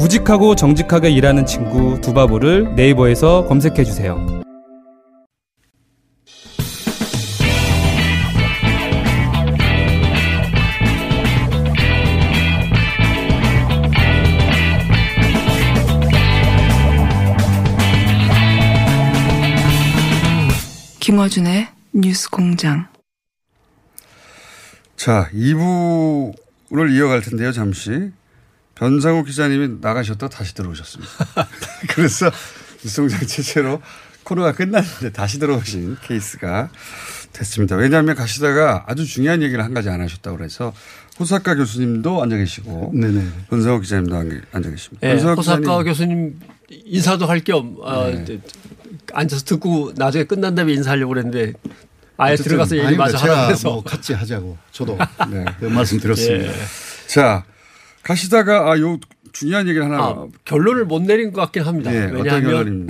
우직하고 정직하게 일하는 친구 두바보를 네이버에서 검색해 주세요. 김어준의 뉴스 공장. 자, 2부를 이어갈 텐데요, 잠시. 변상욱 기자님이 나가셨다 다시 들어오셨습니다. 그래서 뉴스공장 최초로 코로나 끝났는데 다시 들어오신 케이스가 됐습니다. 왜냐하면 가시다가 아주 중요한 얘기를 한 가지 안 하셨다고 그래서 호사카 교수님도 앉아 계시고 네네. 변상욱 기자님도 앉아 계십니다. 예, 변상욱 호사카. 교수님 인사도 할 겸 어, 네. 이제 앉아서 듣고 나중에 끝난 다음에 인사하려고 그랬는데 아예 들어가서 얘기. 마저 하라고 해서 뭐 같이 하자고 저도 네. 그 말씀 드렸습니다. 예. 자, 가시다가 아, 요 중요한 얘기를 하나. 아, 결론을 못 내린 것 같긴 합니다. 예, 어떤 왜냐하면?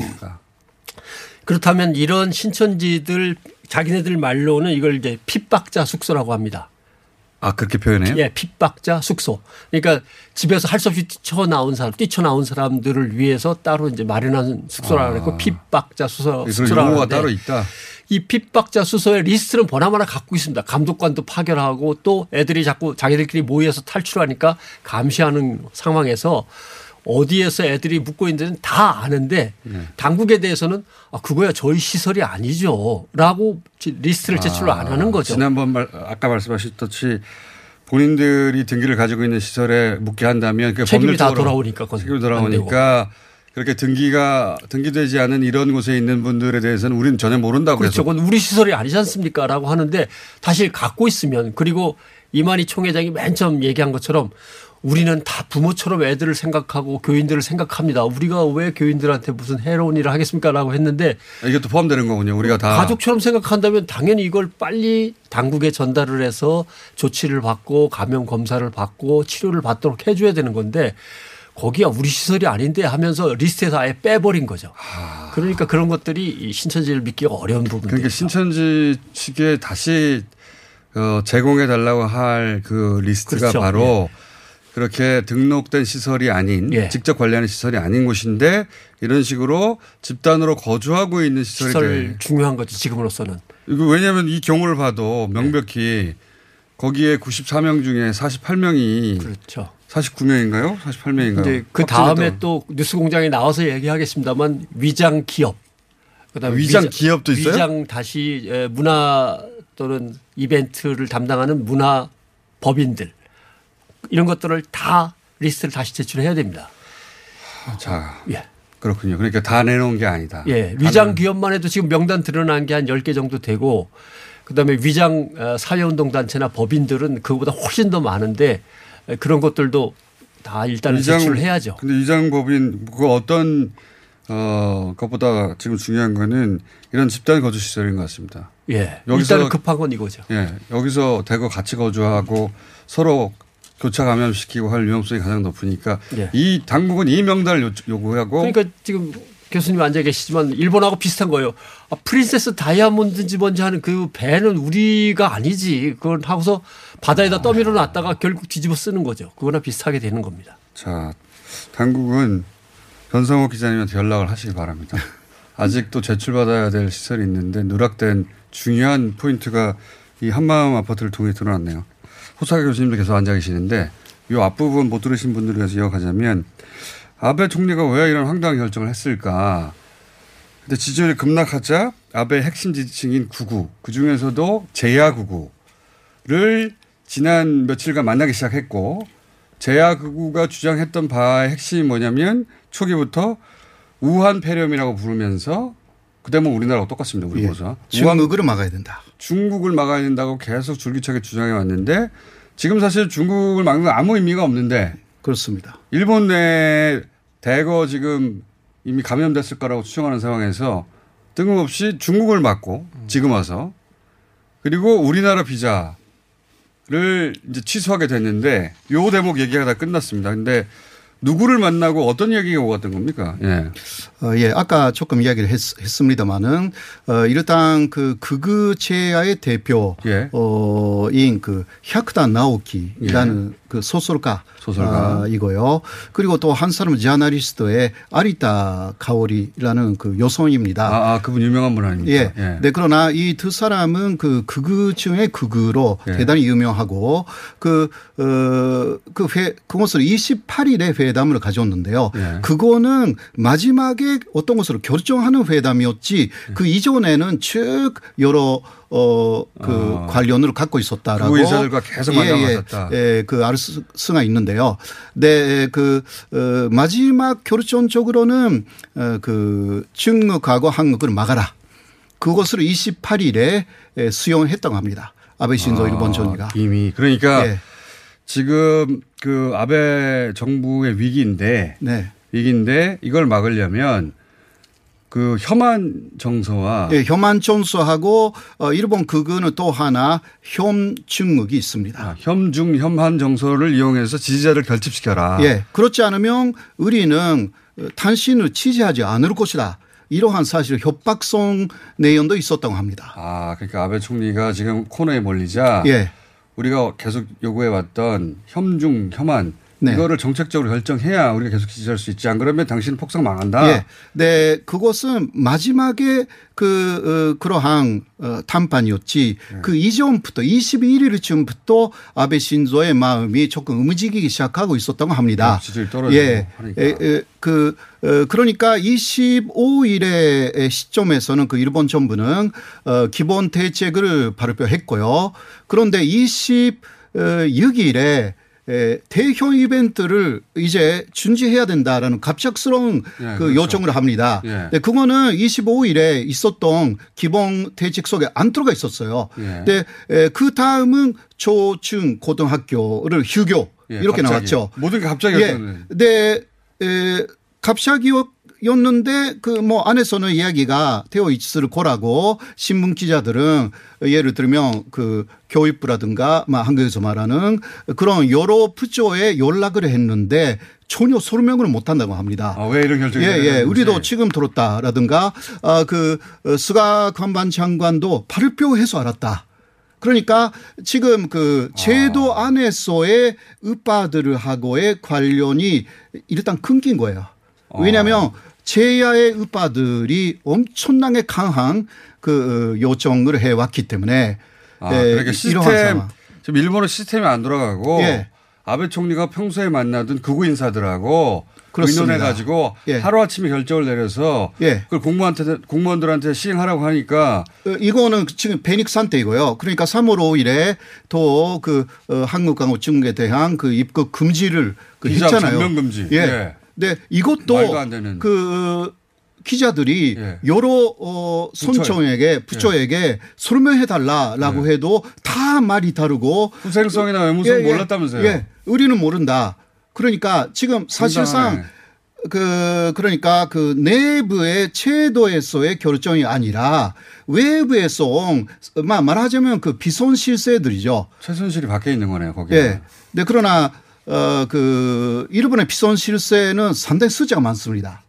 그렇다면 이런 신천지들 자기네들 말로는 이걸 이제 핍박자 숙소라고 합니다. 아, 그렇게 표현해요? 예, 핍박자 숙소. 그러니까 집에서 할 수 없이 뛰쳐 나온 사람, 뛰쳐 나온 사람들을 위해서 따로 이제 마련한 숙소라고 그랬고 핍박자 수소, 그래서 숙소라고 용어가 따로 있다. 이 핍박자 숙소의 리스트는 보나마나 갖고 있습니다. 감독관도 파견하고 또 애들이 자꾸 자기들끼리 모여서 탈출하니까 감시하는 상황에서 어디에서 애들이 묵고 있는지는 다 아는데 네. 당국에 대해서는 아, 그거야 저희 시설이 아니죠. 라고 리스트를 제출을 안 하는 거죠. 지난번 말, 아까 말씀하셨듯이 본인들이 등기를 가지고 있는 시설에 묵게 한다면 그 책임이 다 돌아오니까 책임이 안 돌아오니까 그렇게 등기가 등기되지 않은 이런 곳에 있는 분들에 대해서는 우리는 전혀 모른다고 그렇죠. 그건 우리 시설이 아니지 않습니까? 라고 하는데 사실 갖고 있으면 그리고 이만희 총회장이 맨 처음 얘기한 것처럼 우리는 다 부모처럼 애들을 생각하고 교인들을 생각합니다. 우리가 왜 교인들한테 무슨 해로운 일을 하겠습니까? 라고 했는데 또 포함되는 거군요. 우리가 다 가족처럼 생각한다면 당연히 이걸 빨리 당국에 전달을 해서 조치를 받고 감염 검사를 받고 치료를 받도록 해줘야 되는 건데 거기가 우리 시설이 아닌데 하면서 리스트에서 아예 빼버린 거죠. 그러니까 그런 것들이 이 신천지를 믿기가 어려운 부분들. 그러니까 신천지 측에 다시 어, 제공해 달라고 할 그 리스트가 그렇죠. 바로 그렇게 등록된 시설이 아닌 예. 직접 관리하는 시설이 아닌 곳인데 이런 식으로 집단으로 거주하고 있는 시설이 시설 돼. 중요한 거죠 지금으로서는. 이거 왜냐하면 이 경우를 봐도 명백히 거기에 94명 중에 48명이 그렇죠. 49명인가요? 48명인가요? 근데 그 다음에 또 뉴스공장에 나와서 얘기하겠습니다만 위장 기업. 그다음에 위장 기업도 있어요? 위장 다시 에, 문화 또는 이벤트를 담당하는 문화 법인들 이런 것들을 다 리스트를 다시 제출해야 됩니다. 자 예. 그렇군요. 그러니까 다 내놓은 게 아니다. 예. 위장 기업만 해도 지금 명단 드러난 게 한 10개 정도 되고 그다음에 위장 어, 사회운동 단체나 법인들은 그거보다 훨씬 더 많은데 에, 그런 것들도 다 일단은 제출을 해야죠. 근데 위장 법인 그 어떤 어 것보다 지금 중요한 거는 이런 집단 거주 시설인 것 같습니다. 예. 여기서- 일단은 급한 건 이거죠. 예, 여기서 대거 같이 거주하고 서로 교차 감염시키고 할 위험성이 가장 높으니까 예. 이 당국은 이 명단을 요- 요구하고 그러니까 지금 교수님 앉아 계시지만 일본하고 비슷한 거예요. 아, 프린세스 다이아몬드인지 뭔지 하는 그 배는 우리가 아니지. 그걸 하고서 바다에다 떠밀어 놨다가 결국 뒤집어 쓰는 거죠. 그거나 비슷하게 되는 겁니다. 자 당국은 변성호 기자님한테 연락을 하시기 바랍니다. 아직도 제출받아야 될 시설이 있는데 누락된 중요한 포인트가 이 한마음 아파트를 통해 드러났네요. 호사카 교수님도 계속 앉아 계시는데 이 앞부분 못 들으신 분들을 위해서 이어가자면 아베 총리가 왜 이런 황당한 결정을 했을까. 근데 지지율이 급락하자 아베 핵심 지지층인 구구 그 중에서도 제야 구구를 지난 며칠간 만나기 시작했고 제야 극우가 주장했던 바의 핵심이 뭐냐면 초기부터 우한 폐렴이라고 부르면서 그 대목 우리나라하고 똑같습니다. 우리 예. 보자. 우한 중국으로 막아야 된다. 중국을 막아야 된다고 계속 줄기차게 주장해 왔는데 지금 사실 중국을 막는 건 아무 의미가 없는데 그렇습니다. 일본 내 대거 지금 이미 감염됐을 거라고 추정하는 상황에서 뜬금없이 중국을 맞고 지금 와서 그리고 우리나라 비자를 이제 취소하게 됐는데 요 대목 얘기가 다 끝났습니다. 근데 누구를 만나고 어떤 얘기가 오갔던 겁니까? 예. 어, 예, 아까 조금 이야기를 했, 습니다마는 어, 일단 그 극우 제야의 대표 예. 어 인 그 혁단 나오키라는 그 소설가 소설가. 아, 이고요. 그리고 또 한 사람은 저널리스트의 아리타 카오리라는 그 여성입니다. 아, 아, 그분 유명한 분 아닙니까? 예. 네, 그러나 이 두 사람은 그 극우 중의 극우로 예. 대단히 유명하고 그, 어, 그 회, 그것을 28일에 회담을 가졌는데요. 예. 그거는 마지막에 어떤 것으로 결정하는 회담이었지 예. 그 이전에는 쭉 여러 어, 그 아. 관련을 갖고 있었다라고. 극우 인사들과 계속 만나봤었다. 예, 예, 그알 수가 있는데요. 네, 그, 어, 마지막 결정적으로는 어, 그 중국하고 한국을 막아라. 그것을 28일에 수용했다고 합니다. 아베 신조 일본 총리가. 이미 그러니까 예. 지금 그 아베 정부의 위기인데 네. 위기인데 이걸 막으려면 그 혐한 정서와 예, 혐한 전소하고 어, 일본 그거는 또 하나 혐 중국이 있습니다. 아, 혐중 혐한 정서를 이용해서 지지자를 결집시켜라. 예. 그렇지 않으면 우리는 당신을 지지하지 않을 것이다. 이러한 사실 협박성 내용도 있었다고 합니다. 아, 그러니까 아베 총리가 지금 코너에 몰리자 예. 우리가 계속 요구해 왔던 혐중 혐한 네. 이거를 정책적으로 결정해야 우리가 계속 지지할 수 있지. 안 그러면 당신은 폭삭 망한다. 예. 네, 그것은 마지막에 그, 어, 그러한 어, 담판이었지 네. 그 이전부터 21일쯤부터 아베 신조의 마음이 조금 움직이기 시작하고 있었다고 합니다. 네, 지지율 떨어지고 예. 하니까. 에, 에, 그, 어, 그러니까 25일의 시점에서는 그 일본 정부는 어, 기본 대책을 발표했고요. 그런데 26일에 에, 대형 이벤트를 이제 준지해야 된다라는 갑작스러운 예, 그 그렇죠. 요청을 합니다. 예. 네, 그거는 25일에 있었던 기본 대책 속에 안 들어가 있었어요. 예. 근데 에, 그 다음은 초중 고등학교를 휴교 예, 이렇게 갑자기. 나왔죠. 모든 게 갑자기 예. 였잖아요. 네, 에, 갑자기였 는데 그 뭐 안에서는 이야기가 되어 있을 거라고 신문 기자들은 예를 들면 그 교육부라든가 막 한국에서 말하는 그런 여러 부처에 연락을 했는데 전혀 설명을 못 한다고 합니다. 아, 왜 이런 결정이 예, 예. 우리도 지금 들었다라든가 아, 그 어, 스가 관반 장관도 발표해서 알았다. 그러니까 지금 그 제도 아. 안에서의 의빠들하고의 관련이 일단 끊긴 거예요. 왜냐하면 아. 제야의 의빠들이 엄청나게 강한 그 어, 요청을 해왔기 때문에 아, 예, 그러니까 시스템. 지금 일본은 시스템이 안 돌아가고 예. 아베 총리가 평소에 만나던 극우 인사들하고. 의논해 가지고 예. 하루 아침에 결정을 내려서 예. 그걸 공무원한테 공무원들한테 시행하라고 하니까 어, 이거는 지금 베닉 상태이고요. 그러니까 3월 5일에 또 그 한국하고 중국에 대한 그 입국 금지를 그 했잖아요. 전면 금지. 예. 예. 네, 이것도. 그 기자들이 예. 여러 어 선청에게 부처에게 설명해 달라라고 예. 해도 다 말이 다르고 후생성이나 외무성 몰랐다면서요. 예, 우리는 모른다. 그러니까 지금 사실상 황당하네. 그 그러니까 그 내부의 제도에서의 결정이 아니라 외부에서 온 마- 말하자면 그 비선 실세들이죠. 최순실이 밖에 있는 거네요. 거기에. 예. 네 그러나 어 그 일본의 비선 실세는 상당히 숫자가 많습니다.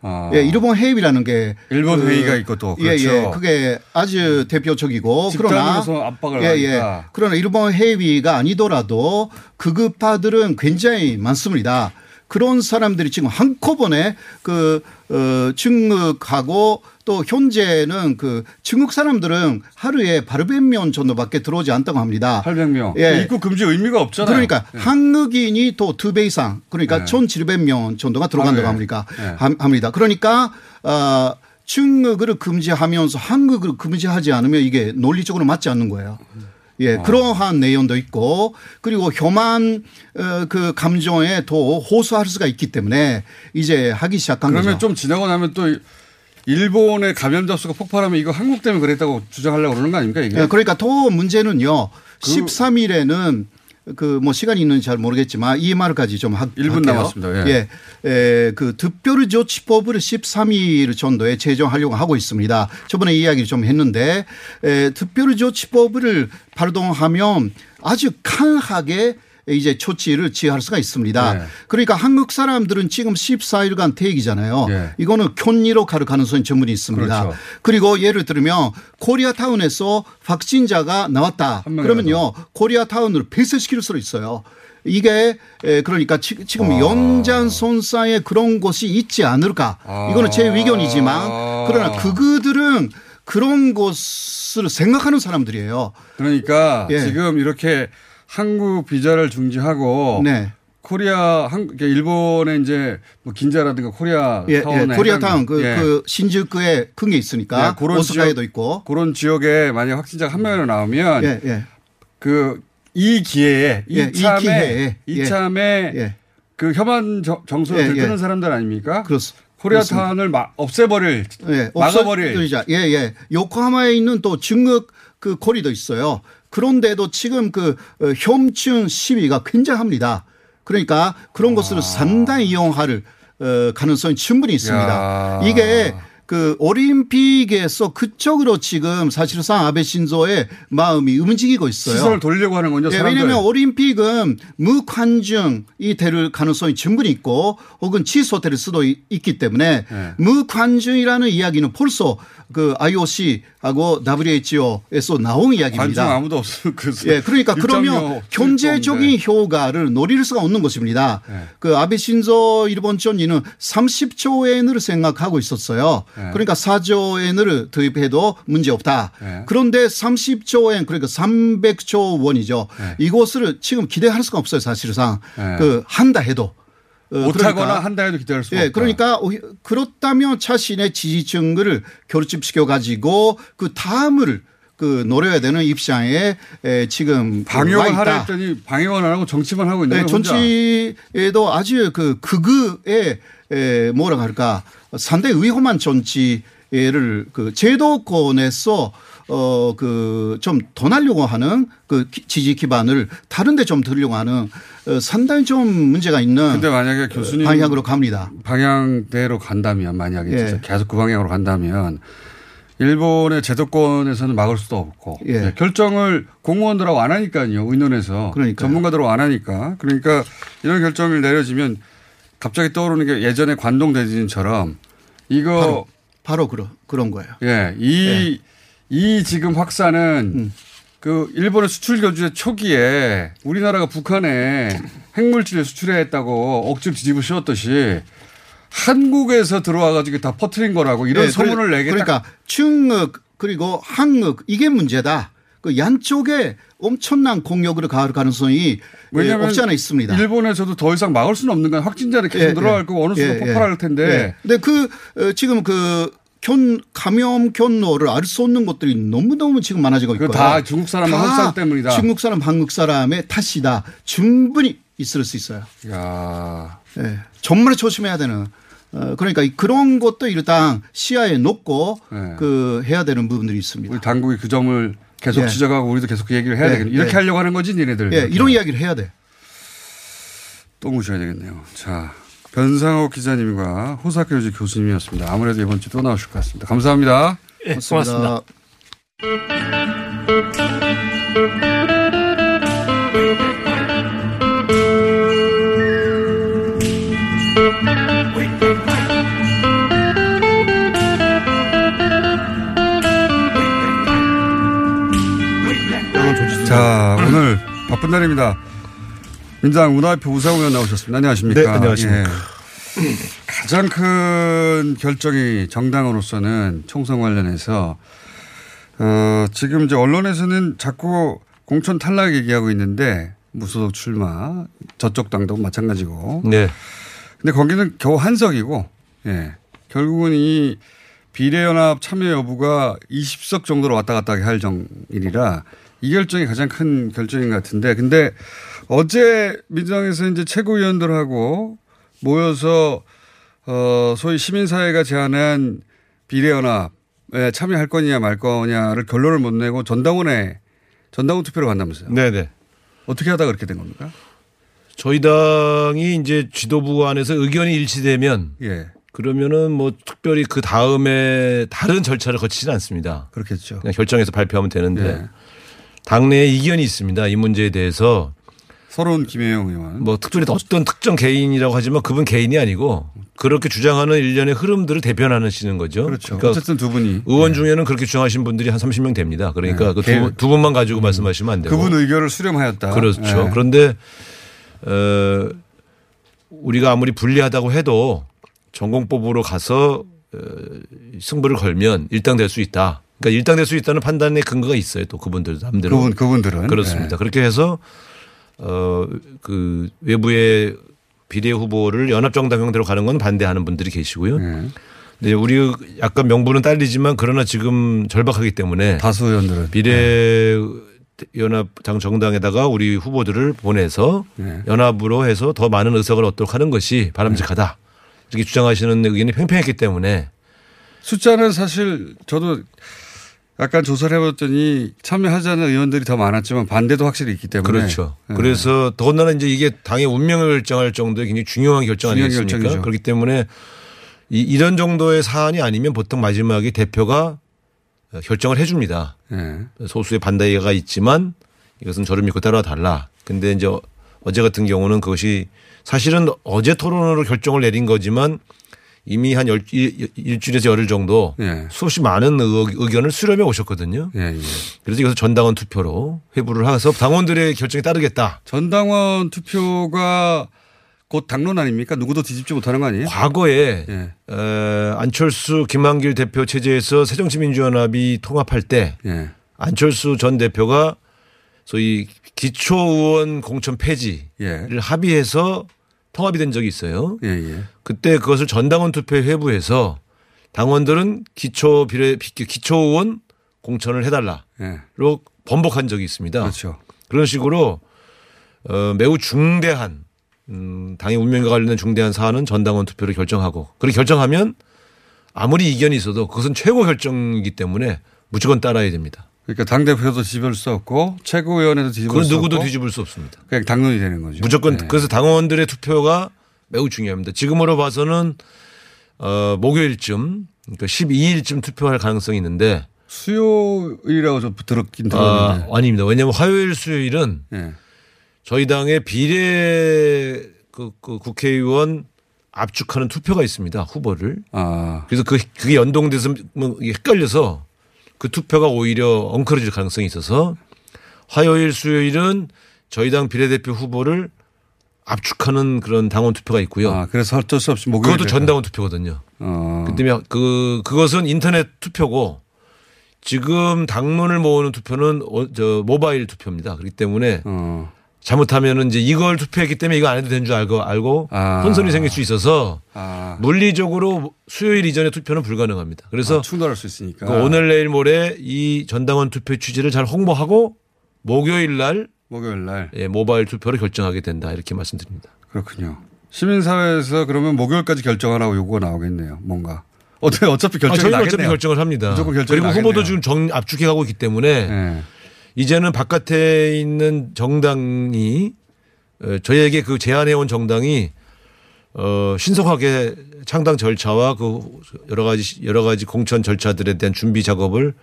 아. 예, 일본 회의라는 게 일본 그 회의가 있고 또 예, 그렇죠. 예, 그게 아주 대표적이고 그러나 압박을 예, 예. 그러나 일본 회의가 아니더라도 극우파들은 굉장히 많습니다. 그런 사람들이 지금 한꺼번에 그, 어, 중국하고 또 현재는 그 중국 사람들은 하루에 바로 100명 정도밖에 들어오지 않다고 합니다. 800명. 예. 입국 금지 의미가 없잖아요. 그러니까 예. 한국인이 또 두 배 이상 그러니까 네. 1,700명 정도가 들어간다고 하루에. 합니까? 네. 함- 합니다. 그러니까 어 중국을 금지하면서 한국을 금지하지 않으면 이게 논리적으로 맞지 않는 거예요. 예, 아. 그러한 내용도 있고 그리고 혐한 어, 그 감정에 또 호소할 수가 있기 때문에 이제 하기 시작한 그러면 거죠. 좀 지나고 나면 또 일본의 감염자 수가 폭발하면 이거 한국 때문에 그랬다고 주장하려고 그러는 거 아닙니까 이게? 예, 그러니까 또 문제는요. 그 13일에는 그 뭐 시간이 있는지 잘 모르겠지만 이 말까지 좀 하, 1분 할게요. 남았습니다. 예. 예. 에, 그 특별 조치법을 13일 정도에 제정하려고 하고 있습니다. 저번에 이야기를 좀 했는데 에, 특별 조치법을 발동하면 아주 강하게 이제 조치를 취할 수가 있습니다. 네. 그러니까 한국 사람들은 지금 14일간 대기잖아요. 예. 이거는 견리로 갈 가능성이 충분히 있습니다. 그렇죠. 그리고 예를 들면 코리아타운에서 확진자가 나왔다. 그러면요 코리아타운으로 폐쇄시킬 수도 있어요. 이게 에, 그러니까 지- 지금 아. 연장선상에 그런 것이 있지 않을까. 이거는 제 아. 의견이지만 그러나 그들은 그런 것을 생각하는 사람들이에요. 그러니까 예. 지금 이렇게 한국 비자를 중지하고 네. 코리아 한 그러니까 일본에 이제 뭐 긴자라든가 코리아 예, 타운에 예, 코리아 타운 그, 예. 그 신주쿠에 큰 게 있으니까 예, 그런 오사카에도 지역- 있고. 그런 지역에 만약 확진자가 한 명이라도 나오면 예, 예. 그이 기회에 예, 이 이참에 기회에. 이참에 예. 그 혐한 정- 정서를 예, 예. 사람들 아닙니까? 그렇습니다. 코리아 타운을 막 없애버릴 예, 막아버릴. 예, 예. 요코하마에 있는 또 중국 그 거리도 있어요. 그런데도 지금 그 어, 혐층 시위가 굉장합니다. 그러니까 그런 것을 상당히 이용할 어, 가능성이 충분히 있습니다. 야. 이게 그 올림픽에서 그쪽으로 지금 사실상 아베 신조의 마음이 움직이고 있어요. 시선을 돌리려고 하는군요. 예, 사람들. 왜냐하면 올림픽은 무관중이 될 가능성이 충분히 있고 혹은 취소될 수도 있- 있기 때문에 네. 무관중이라는 이야기는 벌써 그 IOC하고 WHO에서 나온 관중 이야기입니다. 아무도 없으면 그 예, 그러니까 그러면 경제적인 효과를 노릴 수가 없는 것입니다. 네. 그 아베 신조 일본 총리는 30조 엔을 생각하고 있었어요. 네. 그러니까 4조 엔을 도입해도 문제 없다. 네. 그런데 30조 엔 그러니까 300조 원이죠. 네. 이것을 지금 기대할 수가 없어요, 사실상. 네. 그 한다 해도. 어, 못하거나 그러니까 한다 해도 기다릴 수 예, 없다. 그러니까 그렇다면 자신의 지지층을 결집시켜 가지고 그 다음을 그 노려야 되는 입장에 에, 지금 와 방역을. 하라 했더니 방역을 안 하고 정치만 하고 있는 네. 정치에도 아주 그 극우의 에, 뭐라 할까 상당히 위험한 정치를 그 제도권에서 어 그 좀 더 날려고 하는 그 기- 지지 기반을 다른데 좀 들려고 하는 어, 상당히 좀 문제가 있는 근데 만약에 교수님 방향으로 갑니다. 방향대로 간다면 만약에 예. 계속 그 방향으로 간다면 일본의 제도권에서는 막을 수도 없고 예. 네, 결정을 공무원들하고 안 하니까요 의논해서 그러니까요. 전문가들하고 안 하니까 그러니까 이런 결정을 내려지면 갑자기 떠오르는 게 예전에 관동 대지진처럼 이거 바로, 바로 그런 그런 거예요. 예, 이, 이 지금 확산은 음. 그 일본의 수출 교제 초기에 우리나라가 북한에 핵물질을 수출했다고 억지로 뒤집어 씌웠듯이 한국에서 들어와 가지고 다 퍼트린 거라고 이런 네, 소문을 내게 그러니까 중국 그리고 한국 이게 문제다. 그 양쪽에 엄청난 공격으로 갈 가능성이 예, 없지 않아 있습니다. 일본에서도 더 이상 막을 수는 없는 건 확진자는 계속 예, 늘어날 예. 거고 어느 순간 예, 폭발할 예. 텐데 예. 근데 그 어, 지금 그 견, 감염 견로를 알 수 없는 것들이 너무너무 지금 많아지고 있고요. 다 중국 사람, 다 한국 사람 때문이다. 중국 사람, 한국 사람의 탓이다. 충분히 있을 수 있어요. 야 예. 정말 조심해야 되는. 어, 그러니까 이 그런 것도 일단 시야에 놓고 네. 그 해야 되는 부분들이 있습니다. 우리 당국이 그 점을 계속 예. 지적하고 우리도 계속 그 얘기를 해야 예, 되겠네. 이렇게 예. 하려고 하는 거지, 니네들. 예, 이런 이야기를 해야 돼. 또 모셔야 되겠네요. 자, 변상욱 기자님과 호사교주 교수님이었습니다. 아무래도 이번 주 또 나오실 것 같습니다. 감사합니다. 예, 고맙습니다. 자, 오늘 바쁜 날입니다. 민주당 문화협회 우상호 의원 나오셨습니다. 안녕하십니까. 네, 안녕하십니까. 예. 가장 큰 결정이 정당으로서는 총선 관련해서 어, 지금 이제 언론에서는 자꾸 공천 탈락 얘기하고 있는데 무소속 출마 저쪽 당도 마찬가지고 네. 근데 거기는 겨우 한석이고, 예. 결국은 이 비례연합 참여 여부가 20석 정도로 왔다 갔다 할 정일이라 이 결정이 가장 큰 결정인 것 같은데 근데 어제 민주당에서 이제 최고위원들하고 모여서 어, 소위 시민사회가 제안한 비례연합에 참여할 거냐 말 거냐를 결론을 못 내고 전당원에 전당원 투표로 간다면서요. 네네. 어떻게 하다 그렇게 된 겁니까? 저희 당이 이제 지도부 안에서 의견이 일치되면 예. 그러면은 뭐 특별히 그 다음에 다른 절차를 거치지는 않습니다. 그렇겠죠. 그냥 결정해서 발표하면 되는데 예. 당내에 이견이 있습니다. 이 문제에 대해서 서러운 김혜영 의원. 뭐 특별히 어떤 특정 개인이라고 하지만 그분 개인이 아니고 그렇게 주장하는 일련의 흐름들을 대변하시는 거죠. 그렇죠. 그러니까 어쨌든 두 분이 의원 예. 중에는 그렇게 주장하신 분들이 한 30명 됩니다. 그러니까 네. 그 개- 두, 두 분만 가지고 말씀하시면 안 되고. 그분 의견을 수렴하였다. 그렇죠. 예. 그런데 어 우리가 아무리 불리하다고 해도 전공법으로 가서 어, 승부를 걸면 일당될 수 있다. 그러니까 일당될 수 있다는 판단의 근거가 있어요. 또 그분들 남대로. 그분 그분들은 그렇습니다. 그렇게 해서 어그 외부의 비례 후보를 연합정당 형태로 가는 건 반대하는 분들이 계시고요. 예. 네, 우리 약간 명분은 딸리지만 그러나 지금 절박하기 때문에 다수 의원들은 비례 연합당 정당에다가 우리 후보들을 보내서 네. 연합으로 해서 더 많은 의석을 얻도록 하는 것이 바람직하다. 이렇게 주장하시는 의견이 팽팽했기 때문에 숫자는 사실 저도 약간 조사를 해봤더니 참여하자는 의원들이 더 많았지만 반대도 확실히 있기 때문에 그렇죠. 예. 그래서 더군다나 이제 이게 당의 운명을 결정할 정도의 굉장히 중요한 결정 아니겠습니까? 결정이죠. 그렇기 때문에 이, 이런 정도의 사안이 아니면 보통 마지막에 대표가 결정을 해줍니다. 예. 소수의 반대가 있지만 이것은 저를 믿고 따라 달라. 근데 이제 어제 같은 경우는 그것이 사실은 어제 토론으로 결정을 내린 거지만 이미 한 열, 일- 일주일에서 열흘 정도 예. 수없이 많은 의- 의견을 수렴해 오셨거든요. 예, 예. 그래서 이것을 전당원 투표로 회부를 해서 당원들의 결정에 따르겠다. 전당원 투표가 곧 당론 아닙니까? 누구도 뒤집지 못하는 거 아니에요? 과거에 예. 에, 안철수 김한길 대표 체제에서 새정치민주연합이 통합할 때 예. 안철수 전 대표가 소위 기초의원 공천 폐지를 예. 합의해서 통합이 된 적이 있어요. 예, 예. 그때 그것을 전당원 투표에 회부해서 당원들은 기초 비례 기초 의원 공천을 해달라로 예. 번복한 적이 있습니다. 그렇죠. 그런 식으로 어, 매우 중대한 음, 당의 운명과 관련된 중대한 사안은 전당원 투표를 결정하고 그렇게 결정하면 아무리 이견이 있어도 그것은 최고 결정이기 때문에 무조건 따라야 됩니다. 그러니까 당 대표도 뒤집을 수 없고 최고위원회도 뒤집을 그건 수 누구도 없고 뒤집을 수 없습니다. 그냥 당론이 되는 거죠. 무조건 예. 그래서 당원들의 투표가 매우 중요합니다. 지금으로 봐서는 어, 목요일쯤 그러니까 12일쯤 투표할 가능성이 있는데 수요일이라고 좀 들었긴 아, 들었는데. 아닙니다. 왜냐하면 화요일 수요일은 예. 저희 당의 비례 그, 그 국회의원 압축하는 투표가 있습니다. 후보를. 아. 그래서 그, 그게 연동돼서 뭐 헷갈려서 그 투표가 오히려 엉클어질 가능성이 있어서 화요일, 수요일은 저희 당 비례대표 후보를 압축하는 그런 당원 투표가 있고요. 아, 그래서 어쩔 수 없이 목요일. 그것도 전당원 투표거든요. 어. 그 때문에 그, 그것은 인터넷 투표고 지금 당론을 모으는 투표는 어, 저 모바일 투표입니다. 그렇기 때문에 어. 잘못하면은 이제 이걸 투표했기 때문에 이거 안 해도 되는 줄 알고 알고 아. 혼선이 생길 수 있어서 아. 물리적으로 수요일 이전에 투표는 불가능합니다. 그래서 아, 충돌할 수 있으니까. 그 오늘 내일 모레 이 전당원 투표 취지를 잘 홍보하고 목요일 날 목요일 날. 예, 모바일 투표를 결정하게 된다 이렇게 말씀드립니다. 그렇군요. 시민사회에서 그러면 목요일까지 결정하라고 요구가 나오겠네요. 뭔가. 어차피, 어차피 아, 결정이 저희는 나겠네요. 어차피 결정을 합니다. 무조건 결정이 그리고 후보도 나겠네요. 지금 정 압축해 가고 있기 때문에 예. 이제는 바깥에 있는 정당이 어, 저희에게 그 제안해 온 정당이 어 신속하게 창당 절차와 그 여러 가지 여러 가지 공천 절차들에 대한 준비 작업을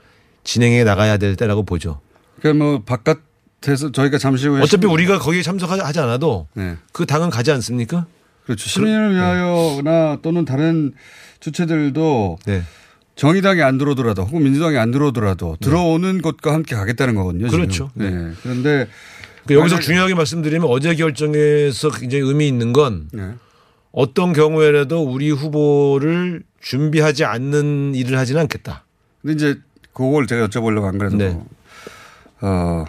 진행해 나가야 될 때라고 보죠. 그러니까 뭐 바깥에서 저희가 잠시 후에 어차피 우리가 거기에 참석하지 않아도 네. 그 당은 가지 않습니까? 그렇죠. 시민을 위하여나 또는 다른 주체들도 네. 정의당이 안 들어오더라도 혹은 민주당이 안 들어오더라도 들어오는 것과 함께 가겠다는 거거든요. 지금. 그렇죠. 네. 그런데 그 여기서 중요하게 말씀드리면 어제 결정에서 굉장히 의미 있는 건 네. 어떤 경우에라도 우리 후보를 준비하지 않는 일을 하지는 않겠다. 근데 이제 그걸 제가 여쭤보려고 안 그래도 네. 어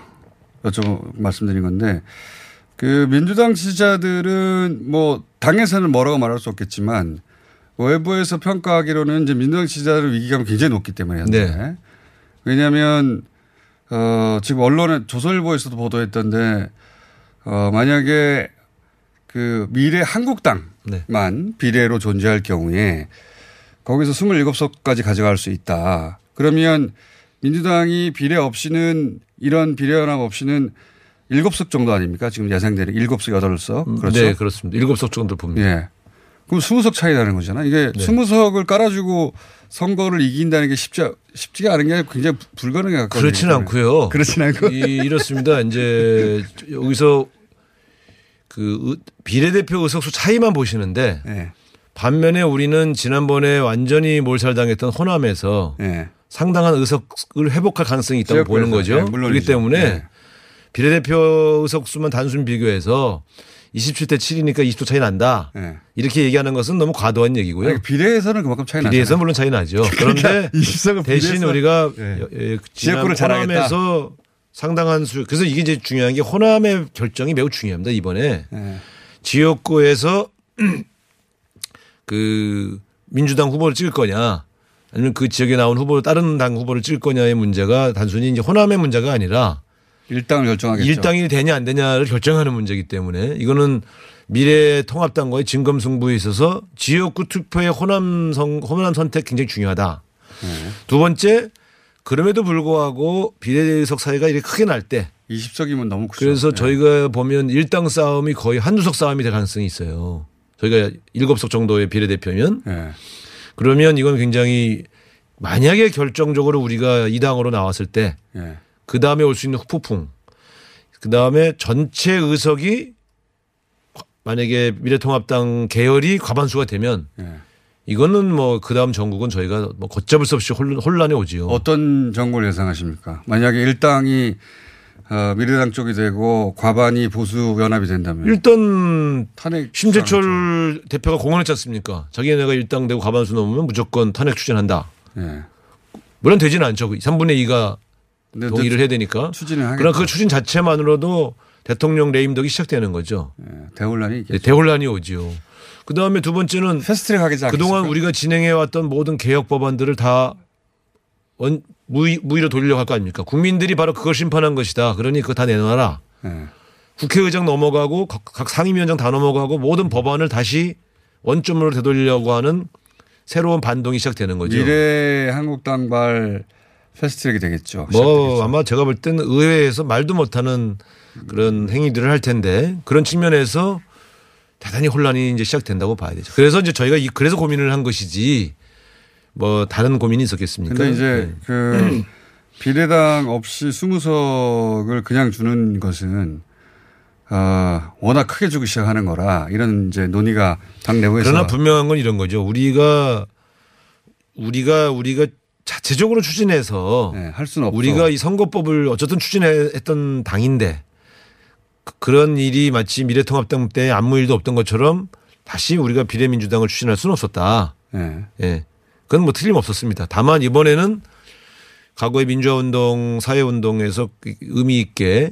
여쭤 말씀드린 건데 그 민주당 지지자들은 뭐 당에서는 뭐라고 말할 수 없겠지만 외부에서 평가하기로는 이제 민주당 지지자들 위기감이 굉장히 높기 때문에 네. 왜냐하면 어 지금 언론에 조선일보에서도 보도했던데 어 만약에 그 미래 한국당만 네. 비례로 존재할 경우에 거기서 27석까지 가져갈 수 있다. 그러면 민주당이 비례 없이는 이런 비례연합 없이는 일곱 석 정도 아닙니까? 지금 예상되는 일곱 석 여덟 석 그렇죠. 네, 그렇습니다. 일곱 석 정도 봅니다. 예. 그럼 스무 석 차이 나는 거잖아. 이게 네. 스무 석을 깔아주고 선거를 이긴다는 게 쉽지 쉽지가 않은 게 굉장히 불- 불가능해 가까운 그렇지는. 않고요. 그렇진 않고. 이, 이렇습니다. 이제 여기서 그 의- 비례대표 의석수 차이만 보시는데 예. 반면에 우리는 지난번에 완전히 몰살당했던 호남에서 예. 상당한 의석을 회복할 가능성이 있다고. 보는 거죠. 네. 그렇기 때문에 네. 비례대표 의석수만 단순 비교해서 27대 7이니까 20도 차이 난다. 예. 이렇게 얘기하는 것은 너무 과도한 얘기고요. 아니, 비례에서는 그만큼 차이 나죠. 비례에서 물론 차이 나죠. 그런데 20석은 대신 우리가 지난 지역구를. 호남에서 상당한 수 그래서 이게 이제 중요한 게 호남의 결정이 매우 중요합니다. 이번에 예. 지역구에서 그 민주당 후보를 찍을 거냐 아니면 그 지역에 나온 후보 다른 당 후보를 찍을 거냐의 문제가 단순히 이제 호남의 문제가 아니라 일당을 결정하겠죠. 일당이 되냐 안 되냐를 결정하는 문제이기 때문에 이거는 미래 통합당과의 진검승부에 있어서 지역구 투표의 호남 선 호남 선택 굉장히 중요하다. 네. 두 번째 그럼에도 불구하고 비례의석 사이가 이렇게 크게 날 때 20석이면 너무 크죠. 그래서 예. 저희가 보면 일당 싸움이 거의 한두 석 싸움이 될 가능성이 있어요. 저희가 일곱 석 정도의 비례대표면 예. 그러면 이건 굉장히 만약에 결정적으로 우리가 이 당으로 나왔을 때 예. 그 다음에 올 수 있는 후폭풍. 그 다음에 전체 의석이 만약에 미래통합당 계열이 과반수가 되면 예. 이거는 뭐 그 다음 전국은 저희가 뭐 걷잡을 수 없이 혼란- 혼란이 오지요. 어떤 정보를 예상하십니까? 만약에 일당이 어, 미래당 쪽이 되고 과반이 보수 연합이 된다면 일단 탄핵 심재철 대표가 공언했지 않습니까? 자기네가 일당 되고 과반수 넘으면 무조건 탄핵 추진한다. 예. 물론 되지는 않죠. 3분의 2가 근데 동의를 해야 되니까. 추진을. 그러나 그 추진 자체만으로도 대통령 레임덕이 시작되는 거죠. 예. 대혼란이 있겠죠. 네, 대혼란이 오지요. 그 다음에 두 번째는 패스트트랙 하겠지 그동안 않겠습니까? 우리가 진행해왔던 모든 개혁 법안들을 다 원, 무의, 무의로 돌리려고 할 거 아닙니까? 국민들이 바로 그걸 심판한 것이다. 그러니 그거 다 내놔라. 예. 국회의장 넘어가고 각, 각 상임위원장 다 넘어가고 모든 법안을 다시 원점으로 되돌리려고 하는 새로운 반동이 시작되는 거죠. 미래 한국당발 패스트트랙이 되겠죠. 뭐. 아마 제가 볼 때는 의회에서 말도 못하는 그런 행위들을 할 텐데 그런 측면에서 대단히 혼란이 이제 시작된다고 봐야 되죠. 그래서 이제 저희가 이- 그래서 고민을 한 것이지 뭐 다른 고민이 있었겠습니까? 근데 이제 네. 그 비례당 없이 20석을 그냥 주는 것은 아, 워낙 크게 주기 시작하는 거라 이런 이제 논의가 당 내부에서 그러나 분명한 건 이런 거죠. 우리가 우리가 우리가 자체적으로 추진해서 네, 할 수는 없어. 우리가 이 선거법을 어쨌든 추진했던 당인데 그- 그런 일이 마치 미래통합당 때 아무 일도 없던 것처럼 다시 우리가 비례민주당을 추진할 수는 없었다. 예. 예. 그건 뭐 틀림없었습니다. 다만 이번에는 과거의 민주화운동, 사회운동에서 의미 있게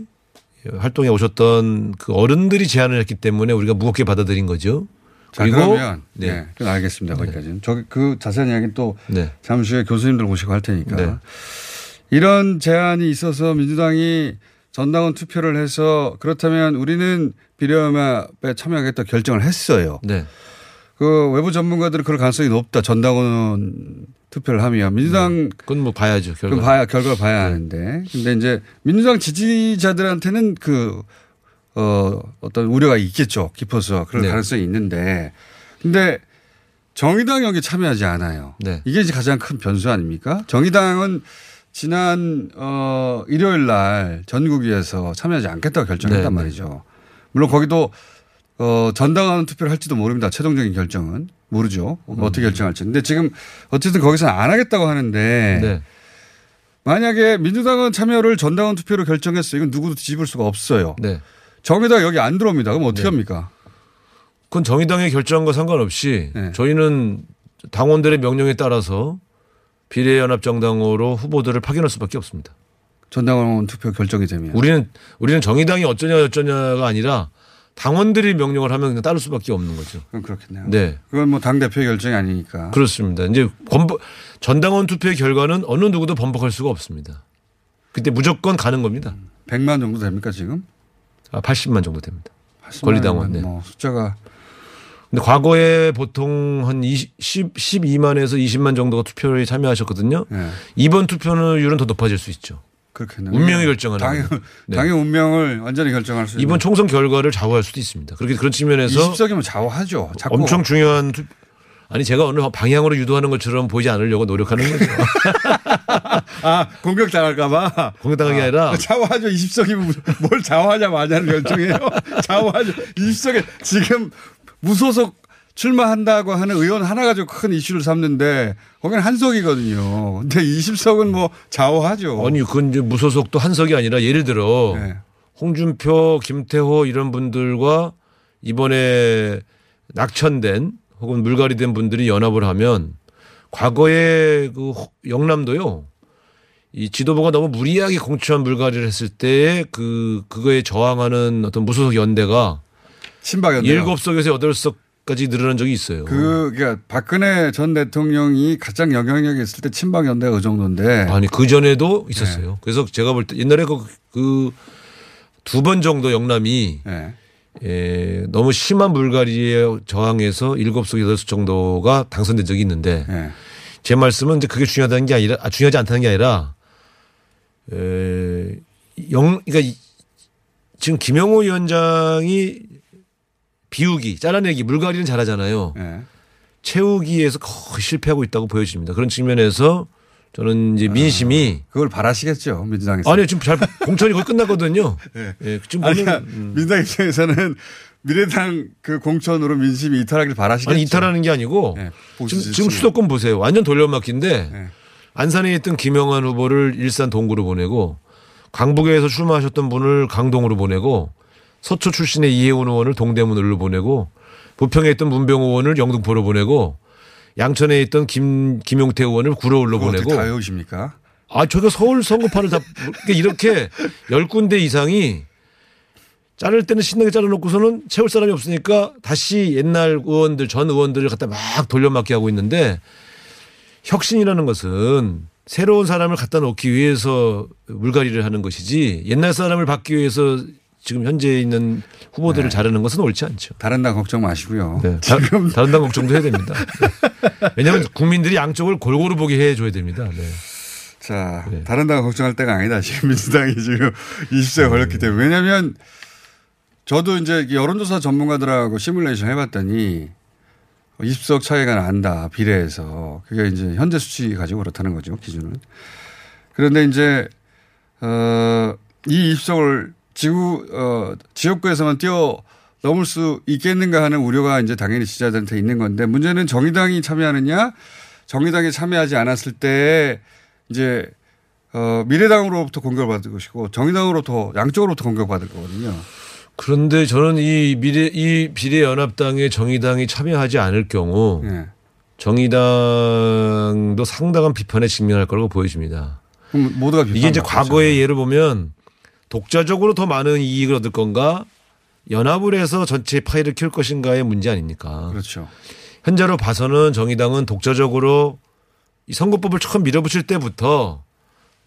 활동해 오셨던 그 어른들이 제안을 했기 때문에 우리가 무겁게 받아들인 거죠. 자, 그러면 네. 네. 좀 알겠습니다. 거기까지는. 저기 그 자세한 이야기는 또 네. 잠시 후에 교수님들 모시고 할 테니까. 네. 이런 제안이 있어서 민주당이 전당원 투표를 해서 그렇다면 우리는 비례연합에 참여하겠다 결정을 했어요. 네. 그 외부 전문가들은 그럴 가능성이 높다. 전당원 투표를 하면 민주당 그건 뭐 봐야죠. 그 결과. 봐야 결과를 봐야 하는데 근데 이제 민주당 지지자들한테는 그 어, 어떤 우려가 있겠죠. 깊어서 그럴 네. 가능성이 있는데 근데 정의당 여기 참여하지 않아요. 네. 이게 이제 가장 큰 변수 아닙니까? 정의당은 지난 어 일요일 날 전국위에서 참여하지 않겠다고 결정했단 네, 네. 말이죠. 물론 거기도 어 전당하는 투표를 할지도 모릅니다. 최종적인 결정은 모르죠. 어떻게 결정할지. 근데 지금 어쨌든 거기서 안 하겠다고 하는데 네. 만약에 민주당은 참여를 전당원 투표로 결정했어. 이건 누구도 뒤집을 수가 없어요. 네. 정의당 여기 안 들어옵니다. 그럼 어떻게 네. 합니까? 그건 정의당의 결정과 상관없이 네. 저희는 당원들의 명령에 따라서 비례연합정당으로 후보들을 파견할 수밖에 없습니다. 전당원 투표 결정이 되면. 우리는 우리는 정의당이 어쩌냐 어쩌냐가 아니라 당원들이 명령을 하면 그냥 따를 수밖에 없는 거죠. 그건 그렇겠네요. 네. 그건 뭐 당 대표의 결정이 아니니까. 그렇습니다. 이제 번복 전당원 투표의 결과는 어느 누구도 번복할 수가 없습니다. 그때 무조건 가는 겁니다. 100만 정도 됩니까 지금? 아, 80만 정도 됩니다. 80만 권리당원, 네. 뭐 숫자가 근데 과거에 보통 한 20, 10, 12만에서 20만 정도가 투표에 참여하셨거든요. 예. 이번 투표율은 더 높아질 수 있죠. 그렇겠네요. 운명이 결정하는 당의. 네. 당의 운명을 완전히 결정할 수. 이번 총선 결과를 좌우할 수도 있습니다. 그렇게 그런 측면에서 20석이면 좌우하죠. 엄청 중요한 투- 아니 제가 어느 방향으로 유도하는 것처럼 보이지 않으려고 노력하는 거죠. 아 공격 당할까봐 공격당한 게 아니라 좌우하죠. 20석이면 뭘 좌우하냐 마냐는 결정이에요. 좌우하죠. 20석에 지금 무소속 출마한다고 하는 의원 하나 가지고 큰 이슈를 삼는데 거기는 한석이거든요. 근데 20석은 뭐 좌우하죠. 아니 그건 이제 무소속도 한석이 아니라 예를 들어 네. 홍준표, 김태호 이런 분들과 이번에 낙천된 혹은 물갈이 된 분들이 연합을 하면 과거에 그 호- 영남도요. 이 지도부가 너무 무리하게 공천한 물갈이를 했을 때그 그거에 저항하는 어떤 무소속 연대가 친박연대. 일곱 석에서 여덟 석까지 늘어난 적이 있어요. 그, 그러니까 박근혜 전 대통령이 가장 영향력이 있을 때 친박 연대가 그 정도인데. 아니 그 전에도 있었어요. 네. 그래서 제가 볼 때 옛날에 그두번 정도 영남이 네. 예, 너무 심한 물갈이에 저항해서 일곱 석 여덟 석 정도가 당선된 적이 있는데 네. 제 말씀은 이제 그게 중요하다는 게 아니라 아, 중요하지 않다는 게 아니라 에, 영 그러니까 이- 지금 김영호 위원장이 비우기, 잘라내기, 물갈이는 잘하잖아요. 네. 채우기에서 거의 실패하고 있다고 보여집니다. 그런 측면에서 저는 이제 민심이 그걸 바라시겠죠. 민주당에서. 아니요 지금 잘 공천이 거의 끝났거든요. 네. 예, 지금 아니, 그러니까 민주당 입장에서는 미래당 그 공천으로 민심이 이탈하길 바라시겠죠. 아니 이탈하는 게 아니고 네, 지금, 지금. 수도권 보세요. 완전 돌려막기인데 네. 안산에 있던 김영환 후보를 일산 동구로 보내고 강북에서 출마하셨던 분을 강동으로 보내고 서초 출신의 이혜원 의원을 동대문으로 보내고 부평에 있던 문병호 의원을 영등포로 보내고 양천에 있던 김 김용태 의원을 구로울로 보내고 다 외우십니까? 아, 저희가 서울 선거판을 다 그러니까 이렇게 열 군데 이상이 자를 때는 신나게 자르놓고서는 채울 사람이 없으니까 다시 옛날 의원들 전 의원들을 갖다 막 돌려막기 하고 있는데 혁신이라는 것은 새로운 사람을 갖다 놓기 위해서 물갈이를 하는 것이지 옛날 사람을 받기 위해서 지금 현재 있는 후보들을 자르는 것은 옳지 않죠. 다른 당 걱정 마시고요. 네. 다, 다른 당 걱정도 해야 됩니다. 네. 왜냐하면 국민들이 양쪽을 골고루 보게 해줘야 됩니다. 네. 자, 네. 다른 당 걱정할 때가 아니다. 지금 민주당이 지금 20세에 걸렸기 때문에. 왜냐하면 저도 이제 여론조사 전문가들하고 시뮬레이션 해봤더니 20석 차이가 난다. 비례해서. 그게 이제 현재 수치 가지고 그렇다는 거죠. 기준은. 그런데 이제, 어, 이 20석을 지구, 어, 지역구에서만 뛰어 넘을 수 있겠는가 하는 우려가 이제 당연히 지지자들한테 있는 건데 문제는 정의당이 참여하느냐 정의당이 참여하지 않았을 때 이제 어, 미래당으로부터 공격을 받을 것이고 정의당으로부터 양쪽으로부터 공격받을 거거든요. 그런데 저는 이 미래 이 비례연합당에 정의당이 참여하지 않을 경우 예. 정의당도 상당한 비판에 직면할 거라고 보여집니다. 모두가 이게 이제. 과거의 예를 보면 독자적으로 더 많은 이익을 얻을 건가 연합을 해서 전체 파이를 키울 것인가의 문제 아닙니까? 그렇죠. 현재로 봐서는 정의당은 독자적으로 이 선거법을 처음 밀어붙일 때부터